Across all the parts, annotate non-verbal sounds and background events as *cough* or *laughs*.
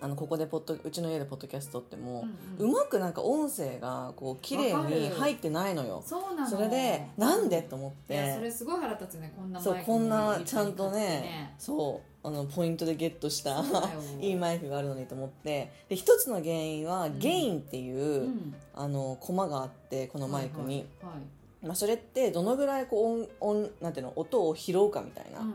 あのここでポッドうちの家でポッドキャストっても、ううん。まくなんか音声がこう綺麗に入ってないのよ。そうなの。それでなんでと思っいやそてれすごい腹立つねこんなそうこんなにちゃんとねね。そうあのポイントでゲットした *laughs* いいマイクがあるのにと思って。で一つの原因はん。ゲインっていう、うん。あのコマがあってこのマイクに、はいはいまあ、それってどのぐらいこう音音なんていうの音を拾うかみたいな、はい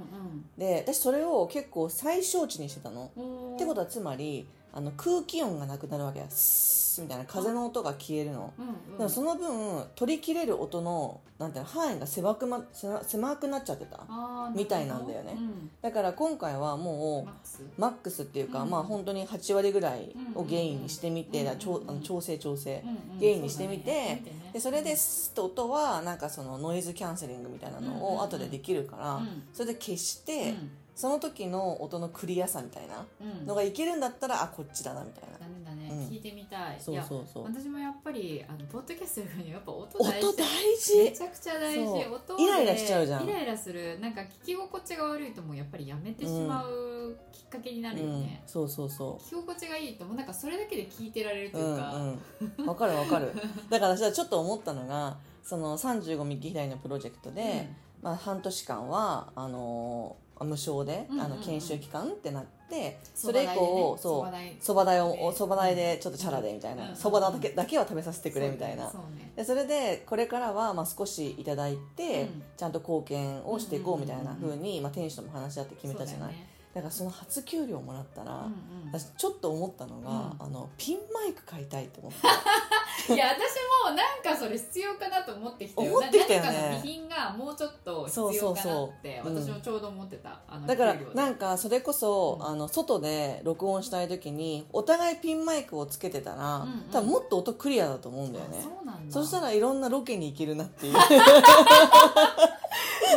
で私それを結構最小値にしてたの、うんうんってことはつまりあの空気音がなくなるわけや。スーみたいな風の音が消えるの、うんうんでもその分取り切れる音のなんていうの範囲が狭く,、ま、狭狭くなっちゃってた。みたいなんだよね。うん。だから今回はもうマックス。っていうか、うん。まあ本当に8割ぐらいをゲインにしてみて、うんだから調あの調整調整、うんうんゲインにしてみてね。でそれでスッと音はなんかそのノイズキャンセリングみたいなのを後でできるから、うん。それで消して、うん。その時の音のクリアさみたいなうん。のがいけるんだったらあこっちだなみたいな、うん。聞いてみたい。そうそうそう。いや私もやっぱりあのポッドキャストよりやっぱ音音大事？大め事ちゃくちゃ大事。そう。音でイライラしちゃうじゃん。イライラする。なんか聞き心地が悪いともうやっぱりやめてしまうきっかけになるようん。ね、そうそうそ聞き心地がいいともうなんかそれだけで聞いてられるとういうか、うんうん。わかるわかる。だから私はちょっと思ったのがその35ミキ左のプロジェクトで、まあ、半年間はあのー無償で、うんうんうん。あの研修期間ってなってそれ以降、そそうば代そば代をね。そば代でちょっとチャラでみたいうんうなん。そばだけだけは食べさせてくれみたいな。そうね。でそれでこれからはまあ少しいただいて、うん。ちゃんと貢献をしていこうみたいなうんうんうんうん。ふうに、まあ、店主とも話し合って決めたじゃない？だ,、からその初給料もらったら、うんうん。私ちょっと思ったのが、うん。あのピンマイク買いたいと思っていや私もなんかそれ必要かなと思ってきたよ。思ってきたよね。何かの備品がもうちょっと必要かなってそうそうそう。うん私もちょうど思ってた、あのだから給料で。なんかそれこそ、うん。あの外で録音したい時にお互いピンマイクをつけてたら、うんうん。多分もっと音クリアだと思うんだよね。あそうなんだ。そしたらいろんなロケに行けるなっていう *laughs*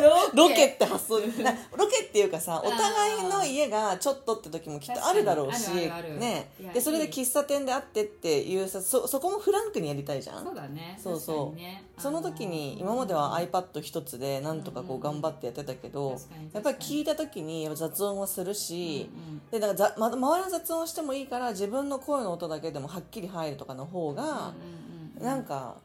ロ *laughs* ロケって発想でな *laughs* ロケっていうかさお互いの家がちょっとって時もきっとあるだろうしね。でそれで喫茶店で会ってっていうさそそこもフランクにやりたいじゃん。そうだね。そうそう。ね。その時に今までは iPad 一つでなんとかこう頑張ってやってたけどやっぱり聞いいた時に雑音はするしうんでだからざ、ま、周りの雑音してもいいから自分の声の音だけでもはっきり入るとかの方がなんか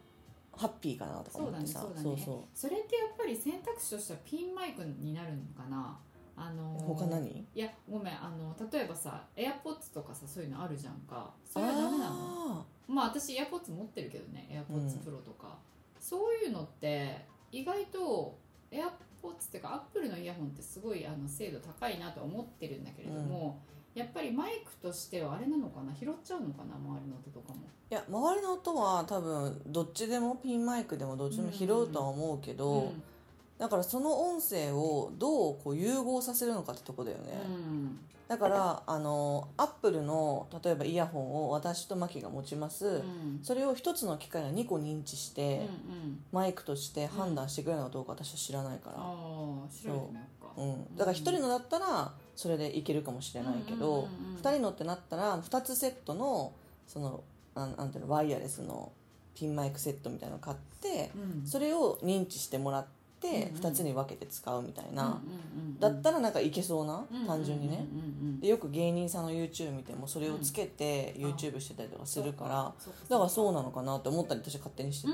ハッピーかなとかそうだ思ってさ。ねそうだね。そうそう。それってやっぱり選択肢としてはピンマイクになるのかな？あのー他何？いやごめんあの例えばさ AirPods とかさそういうのあるじゃんか。それはダメなの？あまあ私 AirPods 持ってるけどね AirPods うん Pro とか、そういうのって意外と AirPods っていうか Apple のイヤホンってすごいあの精度高いなとは思ってるんだけれども、やっぱりマイクとしてはあれなのかな？拾っちゃうのかな？周りの音とかも。ーいや周りの音は多分どっちでもピンマイクでもどっちも拾うとは思うけど、うん。だからその音声をどうこう融合させるのかってとこだよね、うん。だからあのアップルの例えばイヤホンを私とマキが持ちます、うん。それを一つの機械が2個認知して、うんうん。マイクとして判断してくれるのかどうか私は知らないから、ああ調べてみようか。うん、だから一人のだったらそれでいけるかもしれないけど、うんうんうんうん。二人のってなったら2つセットのそのなんなんていうのワイヤレスのピンマイクセットみたいなの買ってうん。それを認知してもらってうんうん。2つに分けて使うみたいな、だったらなんかいけそうな、うん単純にね、でよく芸人さんの YouTube 見てもそれをつけてうん YouTube してたりとかするから、だからそうなのかなって思ったり私は勝手にしてて、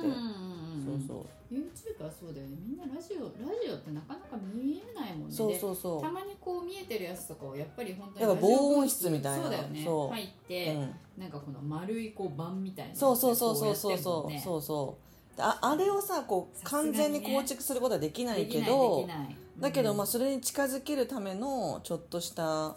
うん。うんうんう。んそうそう YouTube はそうだよね。みんなラジオラジオってなかなか見えないもんね。そうでそうそう。たまにこう見えてるやつとかをやっぱり本当にやっぱ防音室みたいな。そうだよね。そう。入って、うん。なんかこの丸いこう板みたいなそうそうそうそうそう。こそうそうそう。でああれをさこう完全に構築することはできないけでどきないできない。だけどまあうんそれに近づけるためのちょっとした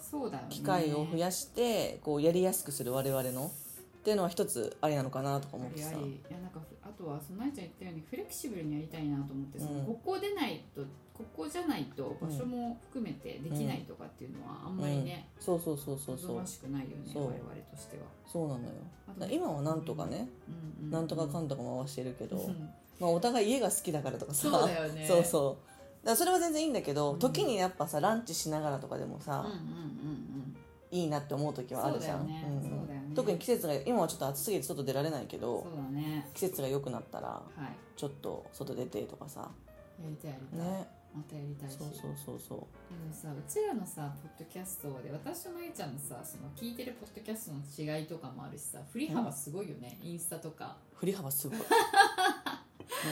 機会を増やしてこうやりやすくする我々の。っていうのは一つありなのかなとか思ってさ。いやなんかあとはその愛ちゃん言ったようにフレキシブルにやりたいなと思ってその、うんここ出ないとここじゃないと場所も含めてできないとかっていうのはあんまりね、そうそうそうそうそう。望ましくないよねそう。我々としては。そうなのよ。今はなんとかね、うんうんなんとかかんとか回してるけど、うん。まあ、お互い家が好きだからとかさ。そうだよね。*laughs* そうそう。だそれは全然いいんだけど、うん。時にやっぱさランチしながらとかでもさ、うんうんうんいいなって思う時はあるじゃん、ねんそうだよね特に季節が今はちょっと暑すぎて外出られないけうんどそうだね。季節が良くなったらはい。ちょっと外出てとかさ。やりたいやりたい、ね。またやりたいし。そうそうそうそう。でもさうちらのさポッドキャストで私とのえちゃんのさその聞いてるポッドキャストの違いとかもあるしさ振り幅すごいよね、インスタとか。振り幅すごい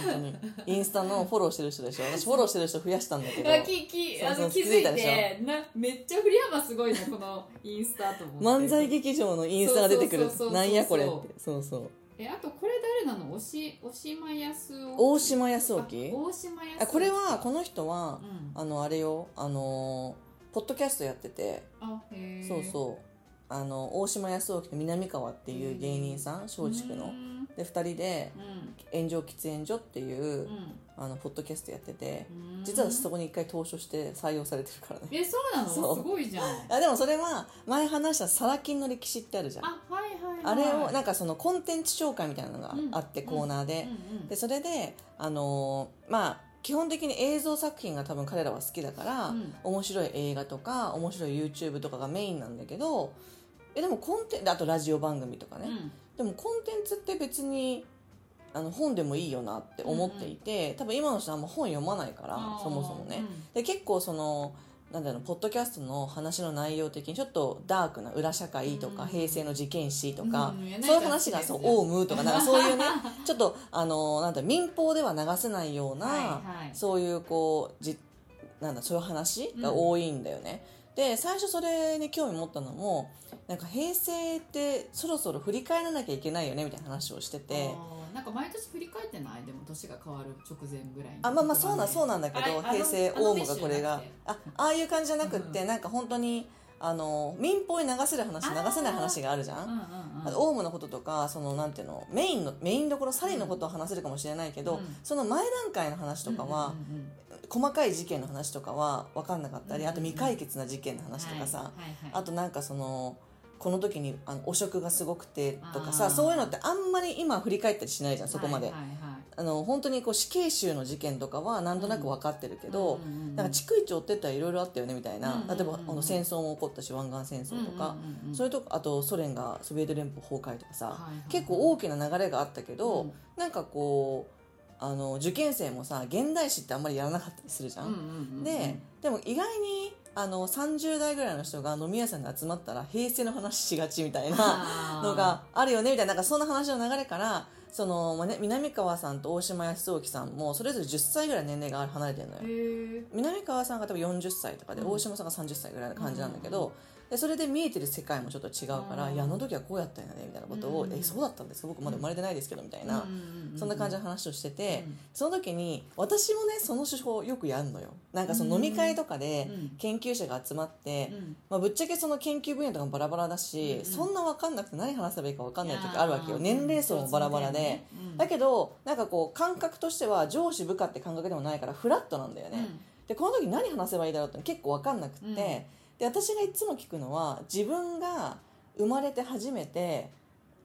本当に。インスタのフォローしてる人でしょ。*laughs* 私フォローしてる人増やしたんだけど。あききあの気づいてなめっちゃ振り幅すごいねこのインスタと思って。漫才劇場のインスタが出てくる。なんやこれって。そうそう。えあとこれ誰なの？おし大島康雄大島康あ之大島康雄あこれはこの人はうん。あのあれよ。あのポッドキャストやってて。あへえ。そうそう。あの大島康之と南川っていう芸人さん松竹の。うんで2人でうん「炎上喫煙所」っていううん。あのポッドキャストやっててうん。実は私そこに一回投書して採用されてるからね。えそうなの？すごいじゃん。あでもそれは前話したサラ金の歴史ってあるじゃん。あはいはいはい。あれをなんかそのコンテンツ紹介みたいなのがあって、うんコーナーで、でそれであのーまあ基本的に映像作品が多分彼らは好きだから、うん。面白い映画とか面白い YouTube とかがメインなんだけどえでもコンテンツあとラジオ番組とかね、うんでもコンテンツって別にあの本でもいいよなって思っていて、多分今の人はあんま本読まないからそもそもね、うんで結構そのなんだろうポッドキャストの話の内容的にちょっとダークな裏社会とか、うん平成の事件史とか、うんそういう話がそうオウムとかなんか *laughs* そういうねはちょっとあのなんだ民放では流せないような、いはい。そういうこうじなんだそういう話が多いんだよね。で最初それに興味持ったのもなんか平成ってそろそろ振り返らなきゃいけないよねみたいな話をしてて。なんか毎年振り返ってない？でも年が変わる直前ぐらいに。あまあまあそうなんそうなんだけど平成オウムがこれが。あああいう感じじゃなくって、うん。なんか本当にあの民放に流せる話流せない話があるじゃん、うんうんオウムのこととかそのなんていうのメインのメインどころサリーのことを話せるかもしれないけど、うんその前段階の話とかは、うんうんうん細かい事件の話とかは分かんなかったり、うんあと未解決な事件の話とかさ、はいはいはいあとなんかそのこの時にあの汚職がすごくてとかさそういうのってあんまり今振り返ったりしないじゃんそこまで、はいはいはいあの本当にこう死刑囚の事件とかはなんとなく分かってるけど、なんか逐一追ってったらいろいろあったよねみたいな、例えばあの戦争も起こったし湾岸戦争とか、それとかあとソ連がソビエト連邦崩壊とかさ、結構大きな流れがあったけど、うん。なんかこうあの受験生もさ現代史ってあんまりやらなかったりするじゃん。ででも意外にあの30代ぐらいの人が飲み屋さんに集まったら平成の話しがちみたいなのがあるよねみたいななんかそんな話の流れからその、まあね、南川さんと大島康之さんもそれぞれ10歳ぐらい年齢が離れてるのよ。南川さんが多分40歳とかで、うん。大島さんが30歳ぐらいの感じなんだけど、うんでそれで見えてる世界もちょっと違うから、うん。いやあの時はこうやったんやねみたいなことを、うん。えそうだったんですか？僕まだ生まれてないですけどみたいな、そんな感じの話をしてて、うん。その時に私もねその手法よくやるのよ。なんかその飲み会とかでうん研究者が集まって、うん。まあ、ぶっちゃけその研究分野とかもバラバラだし、そんな分かんなくて何話せばいいか分かんない時あるわけよ。年齢層もバラバラで、うんだけどなんかこう感覚としては上司部下って感覚でもないからフラットなんだよね、でこの時何話せばいいだろうって結構分かんなくて、うんで私がいつも聞くのは自分が生まれて初めて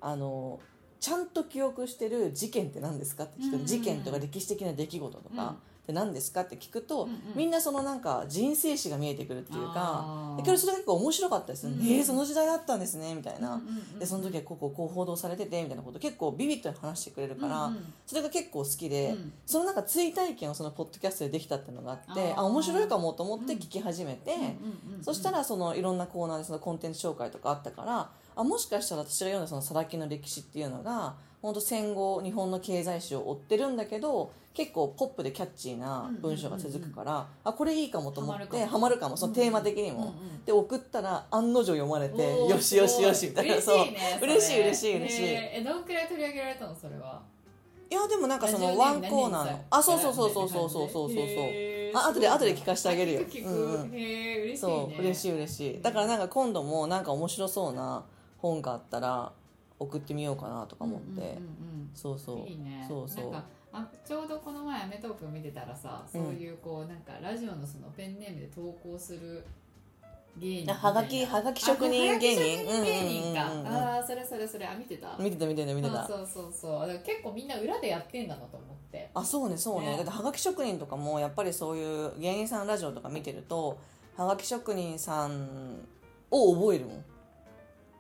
あのちゃんと記憶してる事件って何ですかって聞く、うんうんうん。事件とか歴史的な出来事とか、うんって何ですか？って聞くと、うんうん。みんなそのなんか人生史が見えてくるっていうかでそれが結構面白かったですよ。ね、うんえーその時代だったんですねみたいな、うんうんうんでその時はこうこうこう報道されててみたいなこと結構ビビッドに話してくれるから、うんうん。それが結構好きで、うん。そのなんか追体験をそのポッドキャストでできたっていうのがあってあ面白いかもと思って聞き始めて、そしたらそのいろんなコーナーでそのコンテンツ紹介とかあったからあもしかしたら私が読んだそのサラ金の歴史っていうのが本当戦後日本の経済史を追ってるんだけど結構ポップでキャッチーな文章が続くから、あこれいいかもと思ってハマるかも。そのテーマ的にも。うんうんで送ったら案の定読まれてよしよしよしみたいな。すごい。嬉しいねそれ。嬉しい嬉しい嬉しい。えどんくらい取り上げられたのそれは？いやでもなんかそのワンコーナーの。あそうそうそうそうそう。そうそうそうあ後で後で聞かせてあげるよ。うんうん。へえ嬉しいそうね嬉しい嬉しい。だからなんか今度もなんか面白そうな本があったら送ってみようかなとか思って、そうそううん。いいね。そうそう。あちょうどこの前『アメトーーク』見てたらさそういうこうなんかラジオのそのペンネームで投稿する芸人みたいな。あはがきはがき職人芸人芸人。か、ああそれそれそれあ見てた。見てた見てた見てたあそうそうそう。だから結構みんな裏でやってんだなと思って。あそうねそうね。ね。だってはがき職人とかもやっぱりそういう芸人さんラジオとか見てるとはがき職人さんを覚えるもん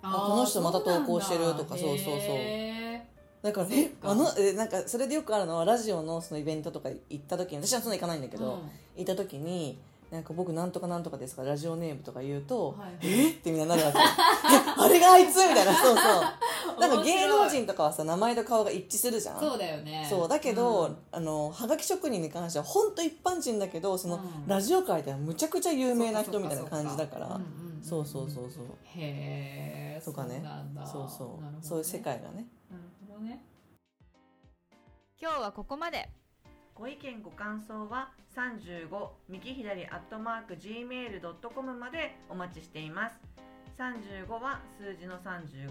あこの人また投稿してるとかそうそうそうへだからそっか。えあのえなんかそれでよくあるのはラジオのそのイベントとか行った時に私はそんな行かないんだけど、ーうん。行った時になんか僕なんとかなんとかですからラジオネームとか言うと、はいえ？ってみんななるわけ。*laughs* えあれがあいつ？みたいな。そうそう。*laughs* なんか芸能人とかはさ名前と顔が一致するじゃん。そうだよね。そう。だけど、うん。あのはがき職人に関しては本当一般人だけどその、うん。ラジオ界ではむちゃくちゃ有名な人みたいな感じだからうんうんそうそうそうそう。へえとかね。そうそう。そうなるほどね。そういう世界がね。なるほどね。今日はここまで。ご意見ご感想は35右左アットマーク gmail.com までお待ちしています。35は数字の35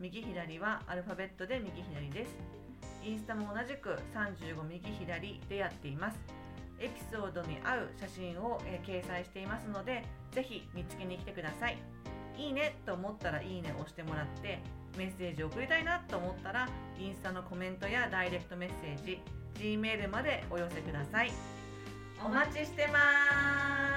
右左はアルファベットで右左です。インスタも同じく35右左でやっています。エピソードに合う写真を、えー掲載していますのでぜひ見つけに来てください。いいねと思ったらいいねを押してもらってメッセージを送りたいなと思ったらインスタのコメントやダイレクトメッセージ G メールまでお寄せください。お待ちしてます。